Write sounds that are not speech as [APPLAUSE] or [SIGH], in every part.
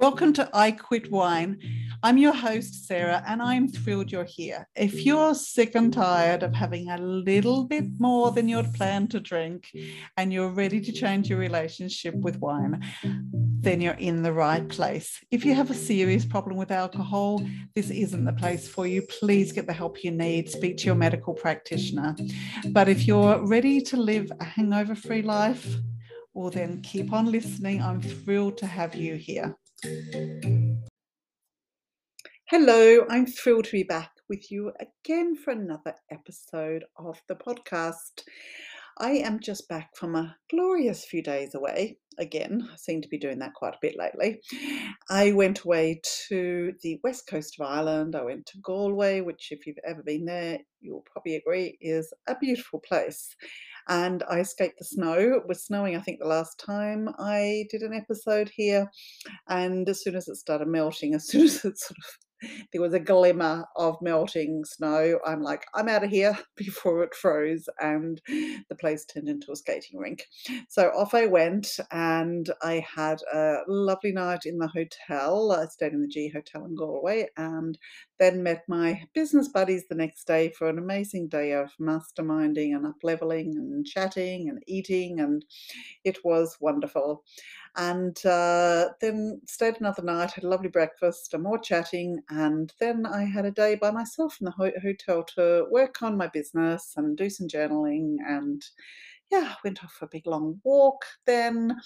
Welcome to I Quit Wine. I'm your host, Sarah, and I'm thrilled you're here. If you're sick and tired of having a little bit more than you'd planned to drink and you're ready to change your relationship with wine, then you're in the right place. If you have a serious problem with alcohol, this isn't the place for you. Please get the help you need. Speak to your medical practitioner. But if you're ready to live a hangover free life, well, then keep on listening. I'm thrilled to have you here. Hello, I'm thrilled to be back with you again for another episode of the podcast. I am just back from a glorious few days away. Again, I seem to be doing that quite a bit lately. I went away to the west coast of Ireland. I went to Galway, which, if you've ever been there, you'll probably agree is a beautiful place and I escaped the snow. It was snowing, I think, the last time I did an episode here. And as soon as it started melting, as soon as it sort of [LAUGHS] there was a glimmer of melting snow. I'm like, I'm out of here [LAUGHS] before it froze, and the place turned into a skating rink. So off I went, and I had a lovely night in the hotel. I stayed in the G Hotel in Galway, and then met my business buddies the next day for an amazing day of masterminding and up leveling and chatting and eating, and it was wonderful and uh, then stayed another night, had a lovely breakfast, and more chatting, and then I had a day by myself in the ho- hotel to work on my business and do some journaling and yeah, went off for a big long walk then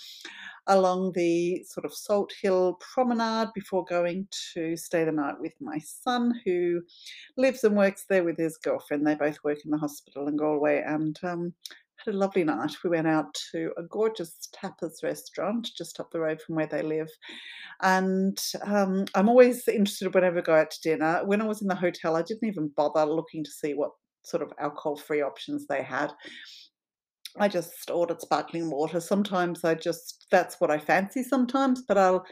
along the sort of Salthill promenade before going to stay the night with my son, who lives and works there with his girlfriend. They both work in the hospital in Galway, and um, had a lovely night. We went out to a gorgeous tapas restaurant just up the road from where they live. And um, I'm always interested whenever I go out to dinner. When I was in the hotel, I didn't even bother looking to see what sort of alcohol free options they had. I just ordered sparkling water. Sometimes I just, that's what I fancy sometimes, but I'll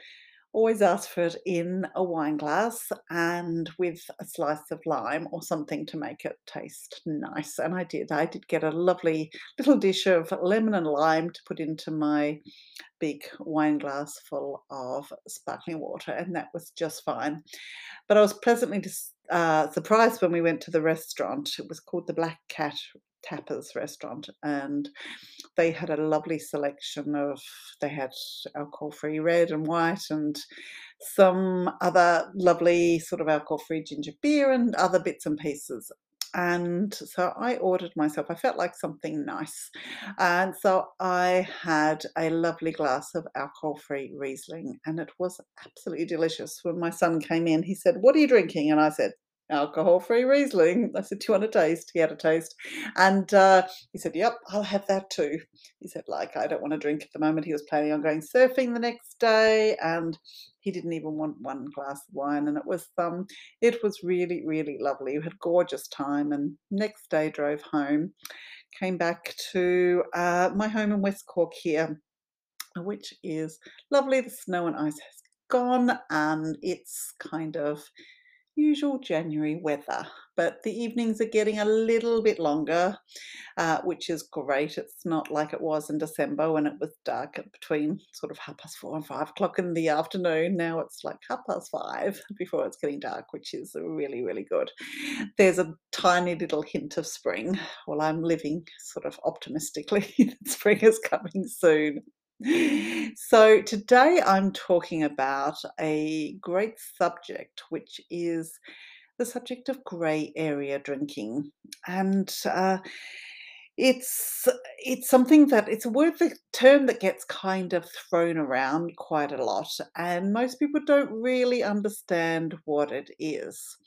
always ask for it in a wine glass and with a slice of lime or something to make it taste nice. And I did. I did get a lovely little dish of lemon and lime to put into my big wine glass full of sparkling water, and that was just fine. But I was pleasantly uh, surprised when we went to the restaurant. It was called the Black Cat tapas restaurant and they had a lovely selection of they had alcohol free red and white and some other lovely sort of alcohol free ginger beer and other bits and pieces and so I ordered myself, I felt like something nice. And so I had a lovely glass of alcohol free Riesling, and it was absolutely delicious. When my son came in, he said, What are you drinking? And I said, alcohol free Riesling. I said, Do you want a taste? He had a taste. And uh, he said, Yep, I'll have that too. He said, like, I don't want to drink at the moment. He was planning on going surfing the next day and he didn't even want one glass of wine. And it was um it was really, really lovely. We had gorgeous time and next day drove home, came back to uh, my home in West Cork here, which is lovely. The snow and ice has gone and it's kind of usual January weather, but the evenings are getting a little bit longer, uh, which is great. It's not like it was in December when it was dark between sort of half past four and five o'clock in the afternoon. Now it's like half past five [LAUGHS] before it's getting dark, which is really, really good. There's a tiny little hint of spring. Well, I'm living sort of optimistically [LAUGHS] that spring is coming soon. [LAUGHS] So, today I'm talking about a great subject, which is the subject of grey area drinking. And uh, it's it's something that it's a word the term that gets kind of thrown around quite a lot and most people don't really understand what it is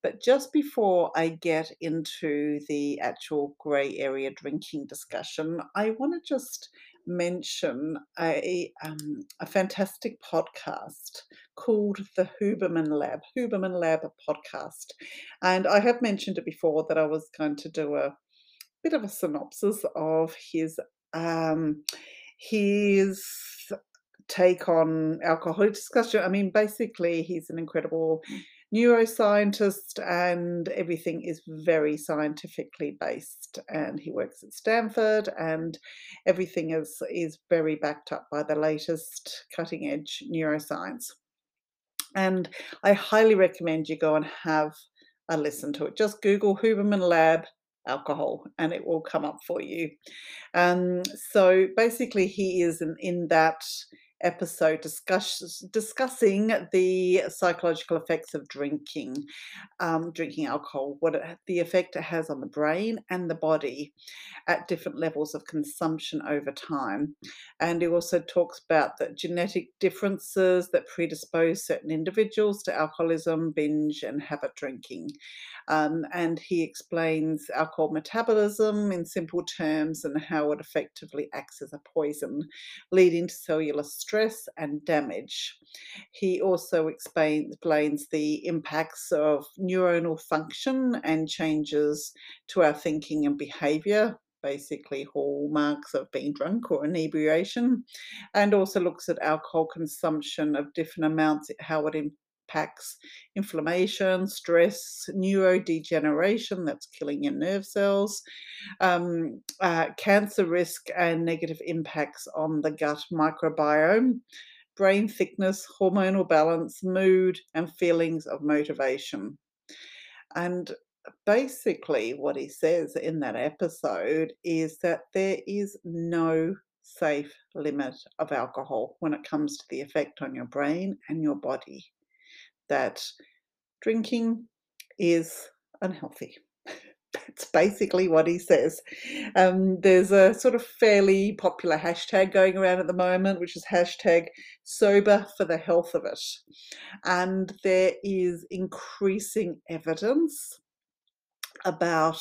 but just before i get into the actual grey area drinking discussion i want to just mention a um, a fantastic podcast called the Huberman Lab, Huberman Lab podcast, and I have mentioned it before that I was going to do a bit of a synopsis of his um, his take on alcohol discussion. I mean, basically, he's an incredible neuroscientist and everything is very scientifically based and he works at Stanford and everything is is very backed up by the latest cutting edge neuroscience And I highly recommend you go and have a listen to it. Just Google Huberman Lab alcohol and it will come up for you. Um, so basically, he is in, in that episode discuss, discussing the psychological effects of drinking, um, drinking alcohol, what it, the effect it has on the brain and the body at different levels of consumption over time. And he also talks about the genetic differences that predispose certain individuals to alcoholism, binge, and habit drinking. Um, and he explains alcohol metabolism in simple terms and how it effectively acts as a poison, leading to cellular stress and damage. He also explain, explains the impacts of neuronal function and changes to our thinking and behavior basically hallmarks of being drunk or inebriation, and also looks at alcohol consumption of different amounts, how it impacts inflammation, stress, neurodegeneration, that's killing your nerve cells, um, uh, cancer risk, and negative impacts on the gut microbiome, brain thickness, hormonal balance, mood, and feelings of motivation. And basically, what he says in that episode is that there is no safe limit of alcohol when it comes to the effect on your brain and your body that drinking is unhealthy. [LAUGHS] That's basically what he says. Um, there's a sort of fairly popular hashtag going around at the moment, which is hashtag sober for the health of it. And there is increasing evidence about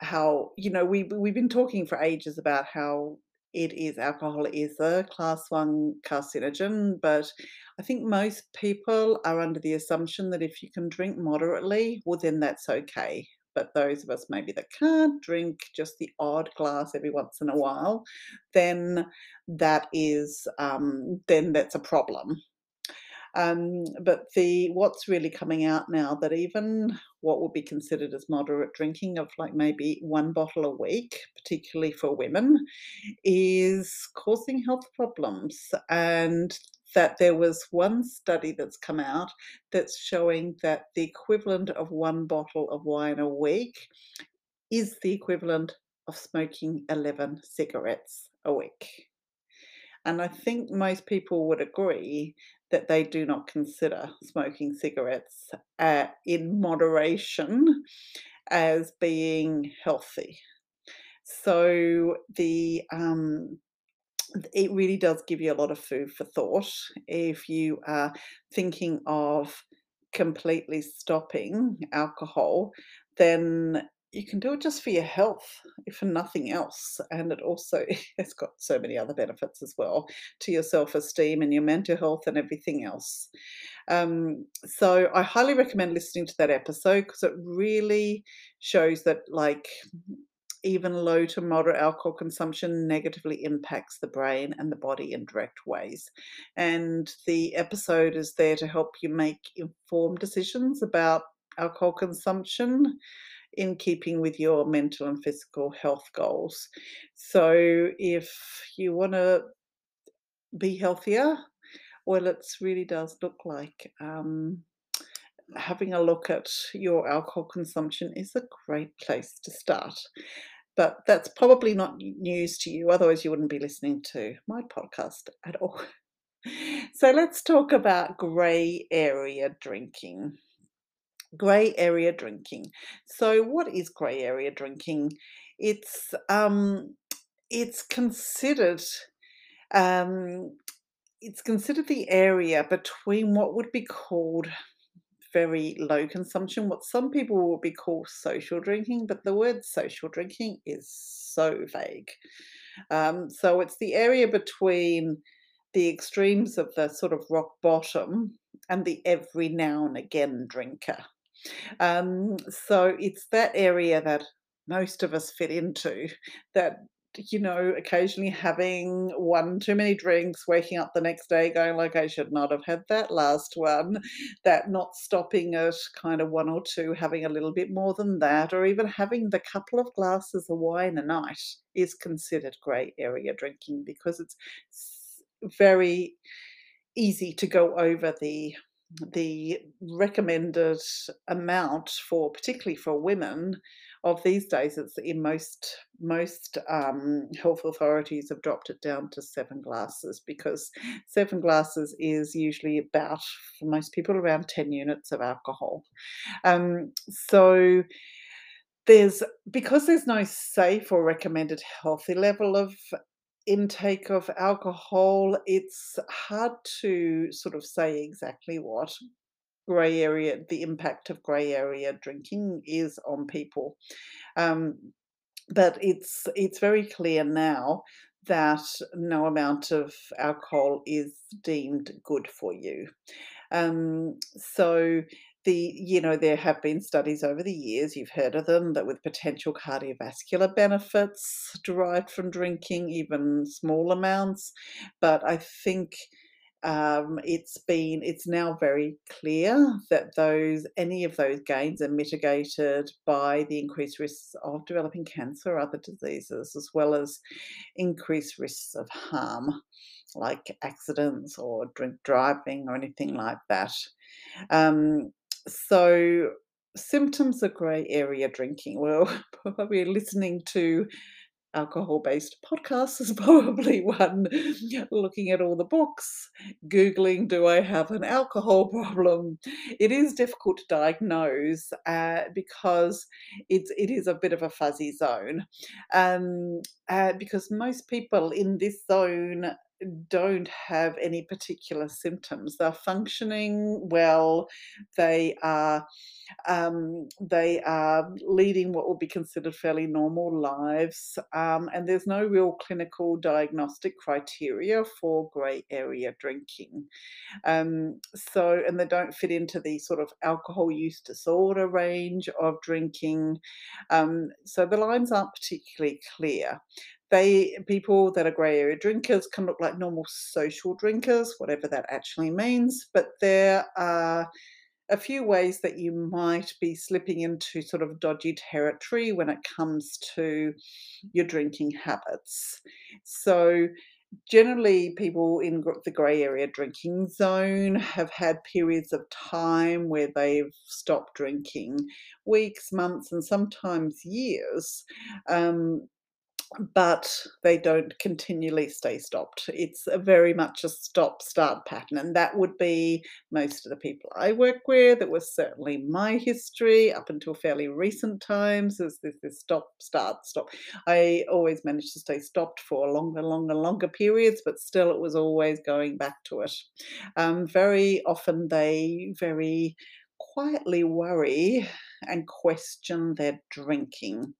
how, you know, we, we've been talking for ages about how it is alcohol is a class one carcinogen, but I think most people are under the assumption that if you can drink moderately, well, then that's okay. But those of us maybe that can't drink just the odd glass every once in a while, then that is um, then that's a problem. Um, but the what's really coming out now that even what would be considered as moderate drinking of like maybe one bottle a week, particularly for women, is causing health problems. And that there was one study that's come out that's showing that the equivalent of one bottle of wine a week is the equivalent of smoking 11 cigarettes a week. And I think most people would agree that they do not consider smoking cigarettes uh, in moderation as being healthy. So the um, it really does give you a lot of food for thought if you are thinking of completely stopping alcohol then you can do it just for your health, if for nothing else. And it also [LAUGHS] has got so many other benefits as well to your self esteem and your mental health and everything else. Um, so I highly recommend listening to that episode because it really shows that, like, even low to moderate alcohol consumption negatively impacts the brain and the body in direct ways. And the episode is there to help you make informed decisions about alcohol consumption in keeping with your mental and physical health goals. So, if you want to be healthier, well, it really does look like um, having a look at your alcohol consumption is a great place to start. But that's probably not news to you, otherwise, you wouldn't be listening to my podcast at all. [LAUGHS] So, let's talk about grey area drinking grey area drinking. So, what is grey area drinking? It's um, it's considered um, it's considered the area between what would be called very low consumption, what some people would be called social drinking, but the word social drinking is so vague. Um, so it's the area between the extremes of the sort of rock bottom and the every now and again drinker. Um, so it's that area that most of us fit into that you know, occasionally having one too many drinks, waking up the next day going like I should not have had that last one, that not stopping at kind of one or two, having a little bit more than that, or even having the couple of glasses of wine a night is considered grey area drinking because it's very easy to go over the the recommended amount for particularly for women of these days it's in most most um, health authorities have dropped it down to seven glasses because seven glasses is usually about for most people around 10 units of alcohol. Um, so there's because there's no safe or recommended healthy level of intake of alcohol, it's hard to sort of say exactly what grey area the impact of grey area drinking is on people. Um, but it's it's very clear now that no amount of alcohol is deemed good for you. Um, so the you know there have been studies over the years you've heard of them that with potential cardiovascular benefits derived from drinking even small amounts but i think um, it's been it's now very clear that those any of those gains are mitigated by the increased risks of developing cancer or other diseases as well as increased risks of harm like accidents or drink driving or anything like that. Um, so symptoms of grey area drinking. Well, [LAUGHS] probably listening to alcohol-based podcasts is [LAUGHS] probably one. Looking at all the books, Googling, do I have an alcohol [LAUGHS] problem? It is difficult to diagnose uh, because it's, it is a bit of a fuzzy zone. Um, uh, because most people in this zone don't have any particular symptoms. They're functioning well. They are um, they are leading what will be considered fairly normal lives, um, and there's no real clinical diagnostic criteria for grey area drinking. Um, so, and they don't fit into the sort of alcohol use disorder range of drinking. Um, so the lines aren't particularly clear they people that are grey area drinkers can look like normal social drinkers, whatever that actually means, but there are a few ways that you might be slipping into sort of dodgy territory when it comes to your drinking habits. So generally people in the grey area drinking zone have had periods of time where they've stopped drinking weeks months and sometimes years um, but they don't continually stay stopped. It's very much a stop start pattern, and that would be most of the people I work with. It was certainly my history up until fairly recent times. Is this, this stop start stop? I always managed to stay stopped for longer, longer, longer periods, but still it was always going back to it. Um, very often they very quietly worry and question their drinking,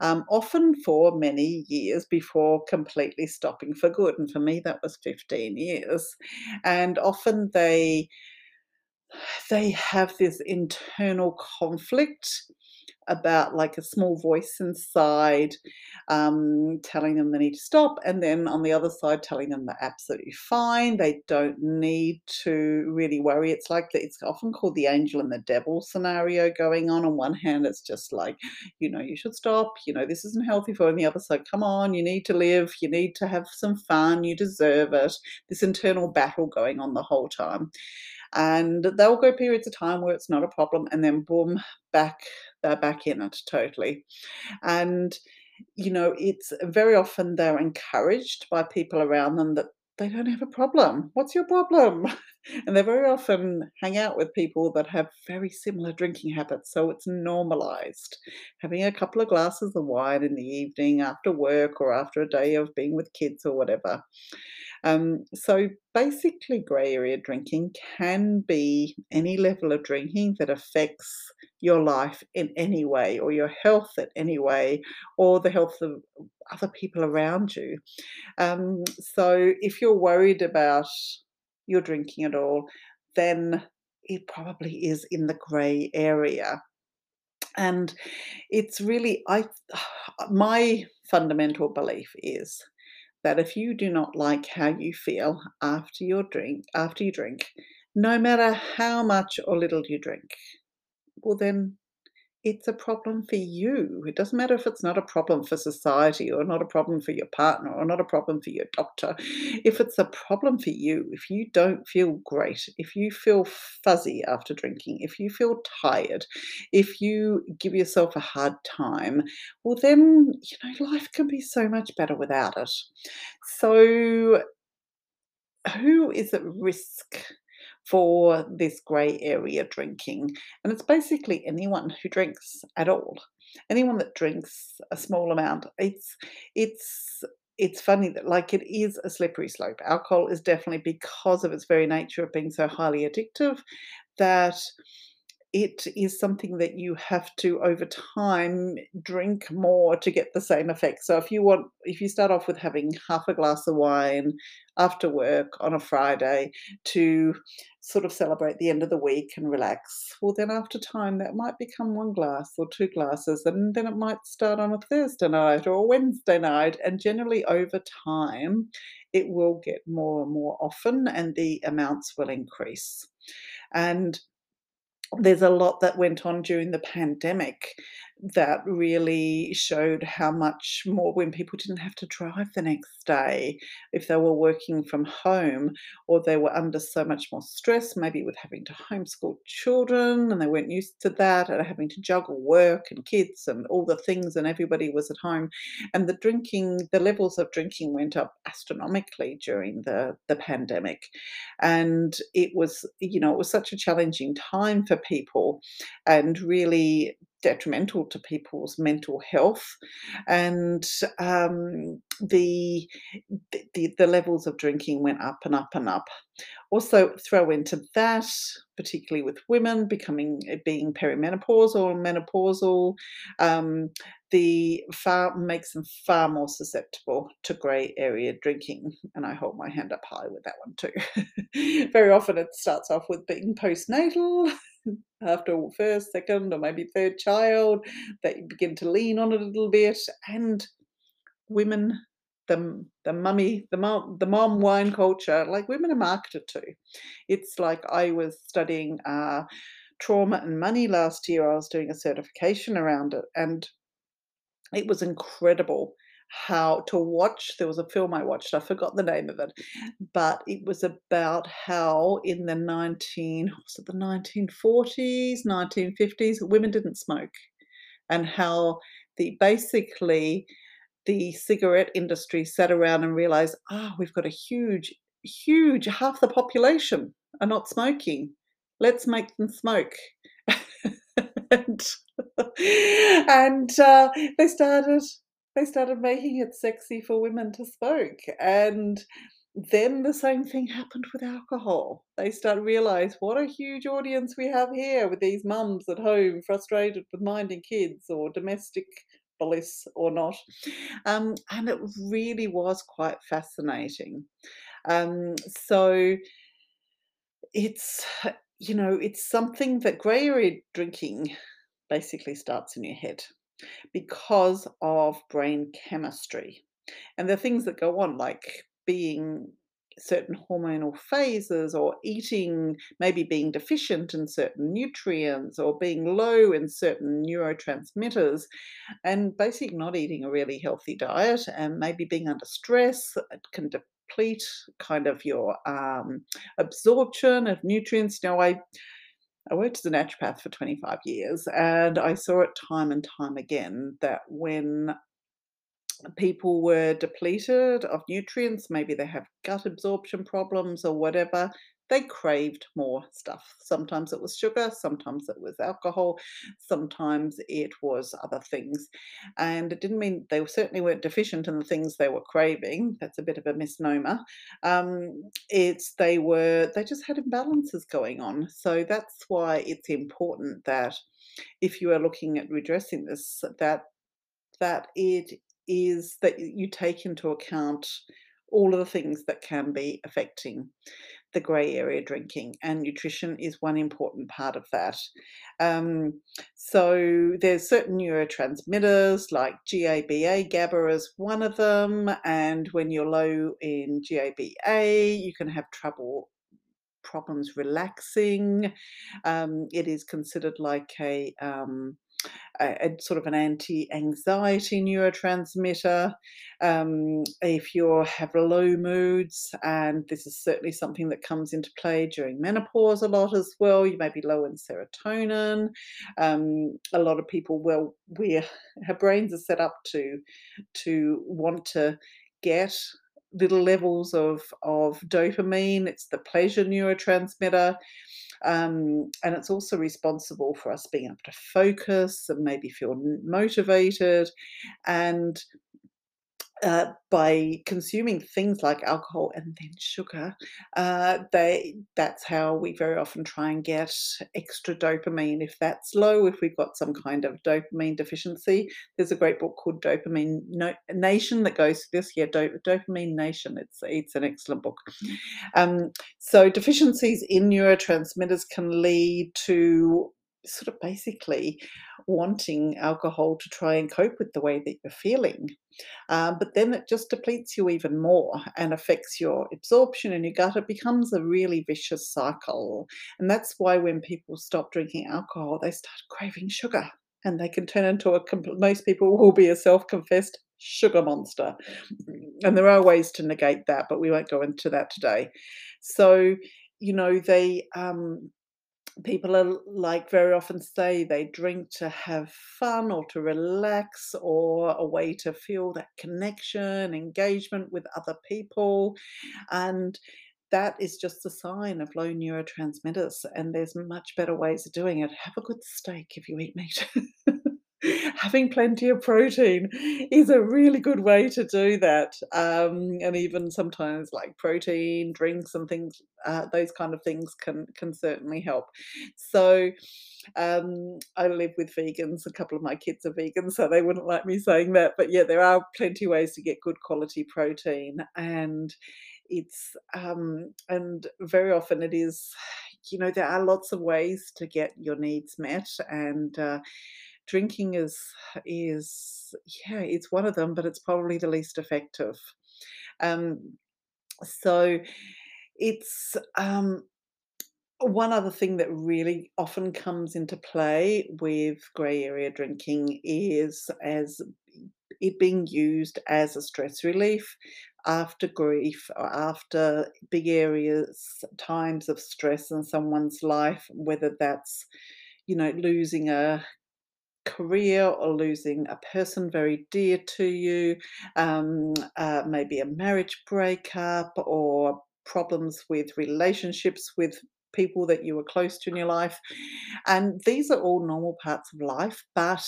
um, often for many years before completely stopping for good. And for me, that was 15 years. And often they they have this internal conflict about like a small voice inside um, telling them they need to stop, and then on the other side telling them they're absolutely fine. They don't need to really worry. It's like the, it's often called the angel and the devil scenario going on. On one hand, it's just like, you know, you should stop. You know, this isn't healthy for. On the other side, come on, you need to live. You need to have some fun. You deserve it. This internal battle going on the whole time and they'll go periods of time where it's not a problem and then boom back they're back in it totally. And you know it's very often they're encouraged by people around them that they don't have a problem. What's your problem? [LAUGHS] And they very often hang out with people that have very similar drinking habits so it's normalized. Having a couple of glasses of wine in the evening after work or after a day of being with kids or whatever um, so basically, grey area drinking can be any level of drinking that affects your life in any way, or your health in any way, or the health of other people around you. Um, so if you're worried about your drinking at all, then it probably is in the grey area. And it's really, I, [SIGHS] my fundamental belief is that if you do not like how you feel after your drink, after you drink, no matter how much or little you drink, well then it's a problem for you. It doesn't matter if it's not a problem for society or not a problem for your partner or not a problem for your doctor. If it's a problem for you, if you don't feel great, if you feel fuzzy after drinking, if you feel tired, if you give yourself a hard time, well, then, you know, life can be so much better without it. So, who is at risk for this gray area drinking? And it's basically anyone who drinks at all. Anyone that drinks a small amount. It's it's it's funny that like it is a slippery slope. Alcohol is definitely because of its very nature of being so highly addictive that it is something that you have to over time drink more to get the same effect. So if you want if you start off with having half a glass of wine after work on a Friday to sort of celebrate the end of the week and relax, well then after time that might become one glass or two glasses and then it might start on a Thursday night or a Wednesday night and generally over time it will get more and more often and the amounts will increase. And there's a lot that went on during the pandemic that really showed how much more when people didn't have to drive the next day if they were working from home or they were under so much more stress, maybe with having to homeschool children and they weren't used to that and having to juggle work and kids and all the things and everybody was at home. And the drinking, the levels of drinking went up astronomically during the, the pandemic. And it was, you know, it was such a challenging time for people and really detrimental to people's mental health. And um, the, the the levels of drinking went up and up and up. Also throw into that particularly with women becoming being perimenopausal or menopausal um, the far makes them far more susceptible to grey area drinking and i hold my hand up high with that one too [LAUGHS] very often it starts off with being postnatal [LAUGHS] after first, second, or maybe third child, that you begin to lean on it a little bit. And women, the the mummy, the mom, the mom wine culture, like women are marketed to. It's like I was studying uh, trauma and money last year. I was doing a certification around it, and it was incredible how to watch. There was a film I watched, I forgot the name of it, but it was about how in the 19, was it the 1940s, 1950s, women didn't smoke and how the basically the cigarette industry sat around and realized, ah, oh, we've got a huge, huge half the population are not smoking. Let's make them smoke. And, and uh, they started they started making it sexy for women to smoke. And then the same thing happened with alcohol. They start realize what a huge audience we have here with these mums at home frustrated with minding kids or domestic bliss or not. Um, and it really was quite fascinating. Um, so it's you know it's something that grey area drinking basically starts in your head because of brain chemistry. And the things that go on, like being certain hormonal phases or eating, maybe being deficient in certain nutrients or being low in certain neurotransmitters, and basically not eating a really healthy diet and maybe being under stress it can deplete kind of your um, absorption of nutrients. Now, I I worked as a naturopath for 25 years and I saw it time and time again that when people were depleted of nutrients, maybe they have gut absorption problems or whatever, they craved more stuff. Sometimes it was sugar, sometimes it was alcohol, sometimes it was other things. And it didn't mean they certainly weren't deficient in the things they were craving. That's a bit of a misnomer. Um, it's they were they just had imbalances going on. So that's why it's important that if you are looking at redressing this, that that it is that you take into account all of the things that can be affecting the grey area drinking, and nutrition is one important part of that. Um, so there's certain neurotransmitters like GABA, GABA is one of them, and when you're low in GABA, you can have trouble problems relaxing. Um, it is considered like a um, a, a sort of an anti-anxiety neurotransmitter. Um, if you have low moods, and this is certainly something that comes into play during menopause a lot as well, you may be low in serotonin. Um, a lot of people, well, we our brains are set up to to want to get little levels of of dopamine. It's the pleasure neurotransmitter. Um, and it's also responsible for us being able to focus and maybe feel motivated. And uh, by consuming things like alcohol and then sugar, uh, they that's how we very often try and get extra dopamine. If that's low, if we've got some kind of dopamine deficiency, there's a great book called Dopamine no- Nation that goes through this. Yeah, Do- Dopamine Nation. It's it's an excellent book. Um, so deficiencies in neurotransmitters can lead to sort of basically wanting alcohol to try and cope with the way that you're feeling. Um, but then it just depletes you even more and affects your absorption in your gut. It becomes a really vicious cycle. And that's why when people stop drinking alcohol, they start craving sugar and they can turn into a most people will be a self-confessed sugar monster and there are ways to negate that but we won't go into that today so you know they um people are like very often say they drink to have fun or to relax or a way to feel that connection engagement with other people and that is just a sign of low neurotransmitters and there's much better ways of doing it. Have a good steak if you eat meat [LAUGHS] having plenty of protein is a really good way to do that. Um, and even sometimes like protein drinks and things, uh, those kind of things can can certainly help. So um, I live with vegans. A couple of my kids are vegans, so they wouldn't like me saying that. But yeah, there are plenty ways to get good quality protein, and it's um, and very often it is. You know, there are lots of ways to get your needs met, and uh, drinking is is yeah, it's one of them, but it's probably the least effective. Um, so it's um, one other thing that really often comes into play with grey area drinking is as it being used as a stress relief after grief or after big areas times of stress in someone's life whether that's you know losing a career or losing a person very dear to you, um, uh, maybe a marriage breakup or problems with relationships with people that you were close to in your life. And these are all normal parts of life, but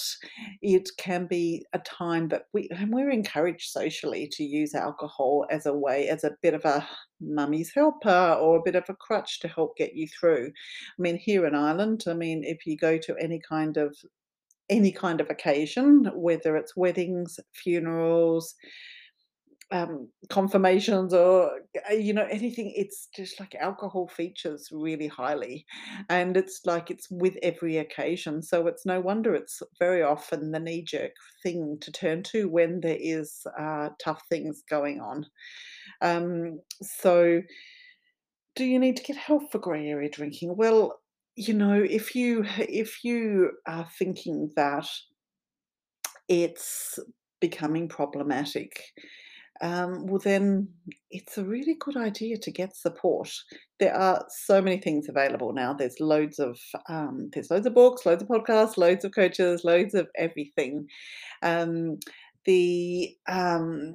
it can be a time that we and we're encouraged socially to use alcohol as a way, as a bit of a mummy's helper or a bit of a crutch to help get you through. I mean, here in Ireland, I mean, if you go to any kind of any kind of occasion, whether it's weddings, funerals, um, confirmations, or uh, you know anything. It's just like alcohol features really highly, and it's like it's with every occasion. So it's no wonder it's very often the knee jerk thing to turn to when there is uh, tough things going on. Um, so, do you need to get help for grey area drinking? Well, you know, if you if you are thinking that it's becoming problematic, um, well, then it's a really good idea to get support. There are so many things available now. There's loads of um, there's loads of books, loads of podcasts, loads of coaches, loads of everything. Um, the um,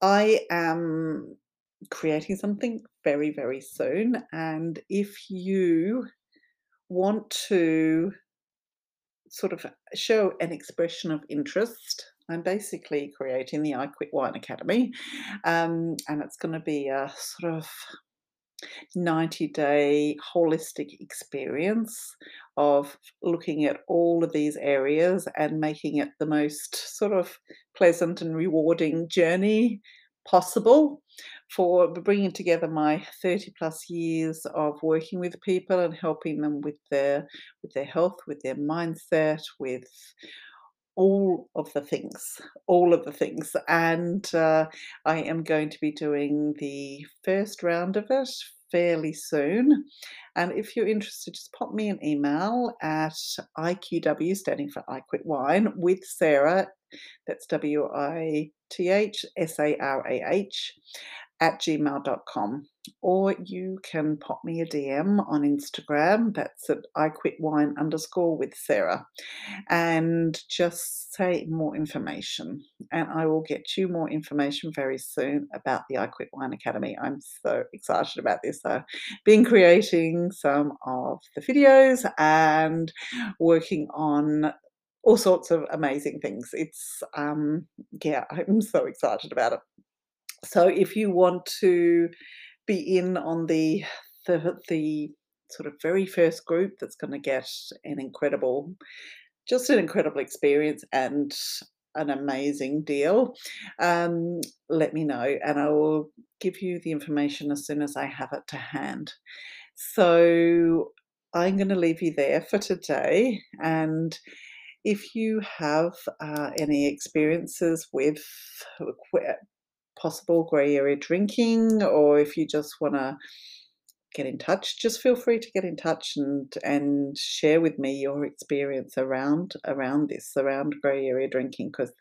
I am creating something very very soon, and if you want to sort of show an expression of interest, I'm basically creating the I Quit Wine Academy, um, and it's going to be a sort of 90 day holistic experience of looking at all of these areas and making it the most sort of pleasant and rewarding journey possible for bringing together my 30 plus years of working with people and helping them with their with their health with their mindset with all of the things all of the things and uh, i am going to be doing the first round of it fairly soon. And if you're interested, just pop me an email at IQW, standing for I Quit Wine, with Sarah. That's W I T H S A R A H at gmail.com. Or you can pop me a DM on Instagram. That's at I quit wine underscore with Sarah. And just say more information. And I will get you more information very soon about the I Quit Wine Academy. I'm so excited about this. I've been creating some of the videos and working on all sorts of amazing things. It's um yeah, [LAUGHS] I'm so excited about it. So if you want to be in on the the the sort of very first group that's going to get an incredible just an incredible experience and an amazing deal um, let me know and i will give you the information as soon as i have it to hand so i'm going to leave you there for today and if you have uh, any experiences with possible grey area drinking, or if you just want to get in touch, just feel free to get in touch and and share with me your experience around around this, around grey area drinking, because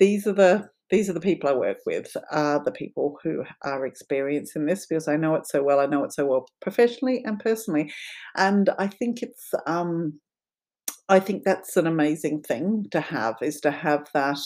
these are the these are the people I work with, are the people who are experiencing this because I know it so well. I know it so well professionally and personally, and I think it's um, I think that's an amazing thing to have is to have that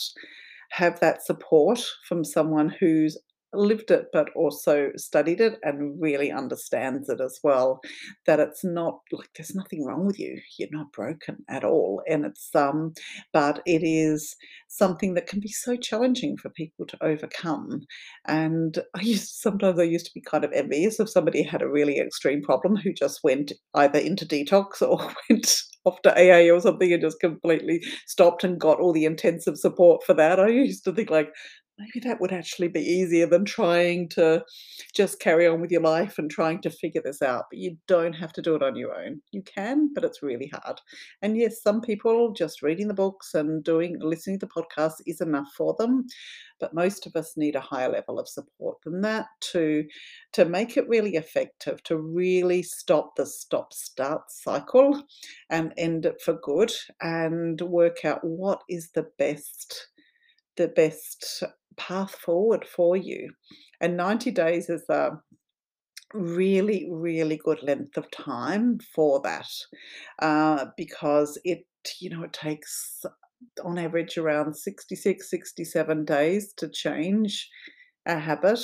have that support from someone who's lived it but also studied it and really understands it as well that it's not like there's nothing wrong with you you're not broken at all and it's um but it is something that can be so challenging for people to overcome and i used sometimes i used to be kind of envious if somebody had a really extreme problem who just went either into detox [LAUGHS] or went off to AA or something and just completely stopped and got all the intensive support for that. I used to think like, maybe that would actually be easier than trying to just carry on with your life and trying to figure this out. But you don't have to do it on your own. You can, but it's really hard. And yes, some people just reading the books and doing listening to the podcasts is enough for them. But most of us need a higher level of support than that to to make it really effective, to really stop the stop start cycle and end it for good and work out what is the best the best path forward for you. And 90 days is a really, really good length of time for that uh, because it, you know, it takes on average around 66, 67 days to change a habit.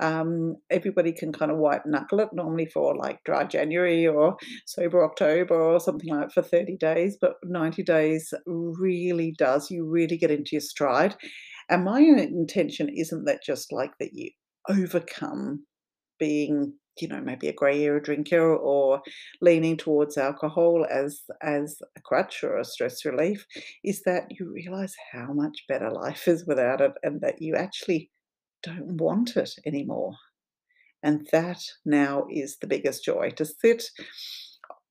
Um, everybody can kind of white knuckle it normally for like dry January or sober October or something like for 30 days, but 90 days really does. You really get into your stride. And my intention isn't that just like that you overcome being you know maybe a grey area drinker or leaning towards alcohol as as a crutch or a stress relief is that you realize how much better life is without it and that you actually don't want it anymore. And that now is the biggest joy to sit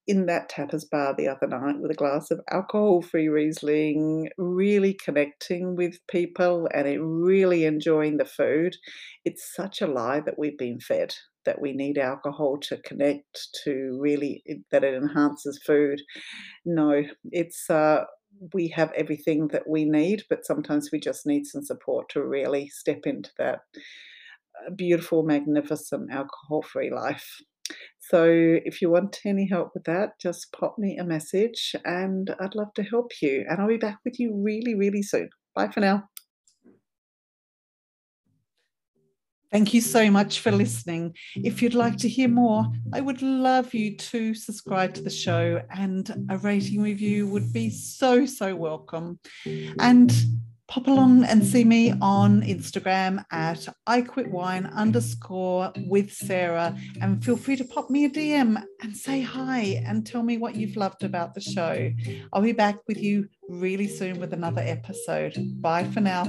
in that tapas bar the other night with a glass of alcohol free Riesling, really connecting with people and really enjoying the food. It's such a lie that we've been fed that we need alcohol to connect to really that it enhances food. No, it's uh we have everything that we need, but sometimes we just need some support to really step into that uh, beautiful, magnificent alcohol free life. So if you want any help with that, just pop me a message and I'd love to help you. And I'll be back with you really, really soon. Bye for now. Thank you so much for listening. If you'd like to hear more, I would love you to subscribe to the show, and a rating review would be so, so welcome. And pop along and see me on Instagram at I quit wine underscore with Sarah and feel free to pop me a DM and say hi and tell me what you've loved about the show. I'll be back with you really soon with another episode. Bye for now.